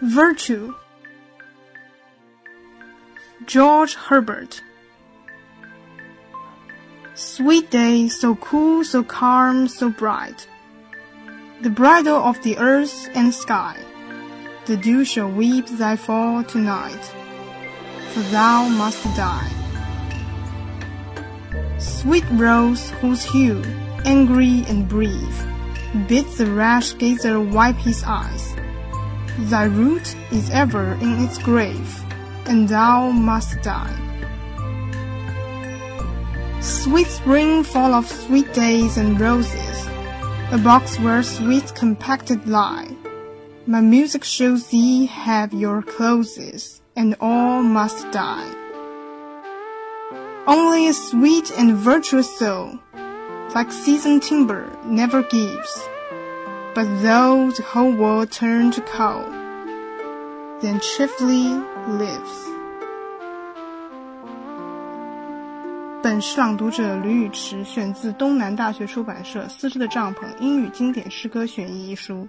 Virtue George Herbert Sweet day, so cool, so calm, so bright. The bridal of the earth and sky. The dew shall weep thy fall tonight, for thou must die. Sweet rose, whose hue, angry and brief, bids the rash gazer wipe his eyes. Thy root is ever in its grave, and thou must die. Sweet spring full of sweet days and roses, a box where sweets compacted lie. My music shows thee have your closes, and all must die. Only a sweet and virtuous soul, like seasoned timber, never gives. But though the whole world turn to cold, then chiefly lives. 本诗朗读者吕宇池选自东南大学出版社《丝织的帐篷：英语经典诗歌选译》一书。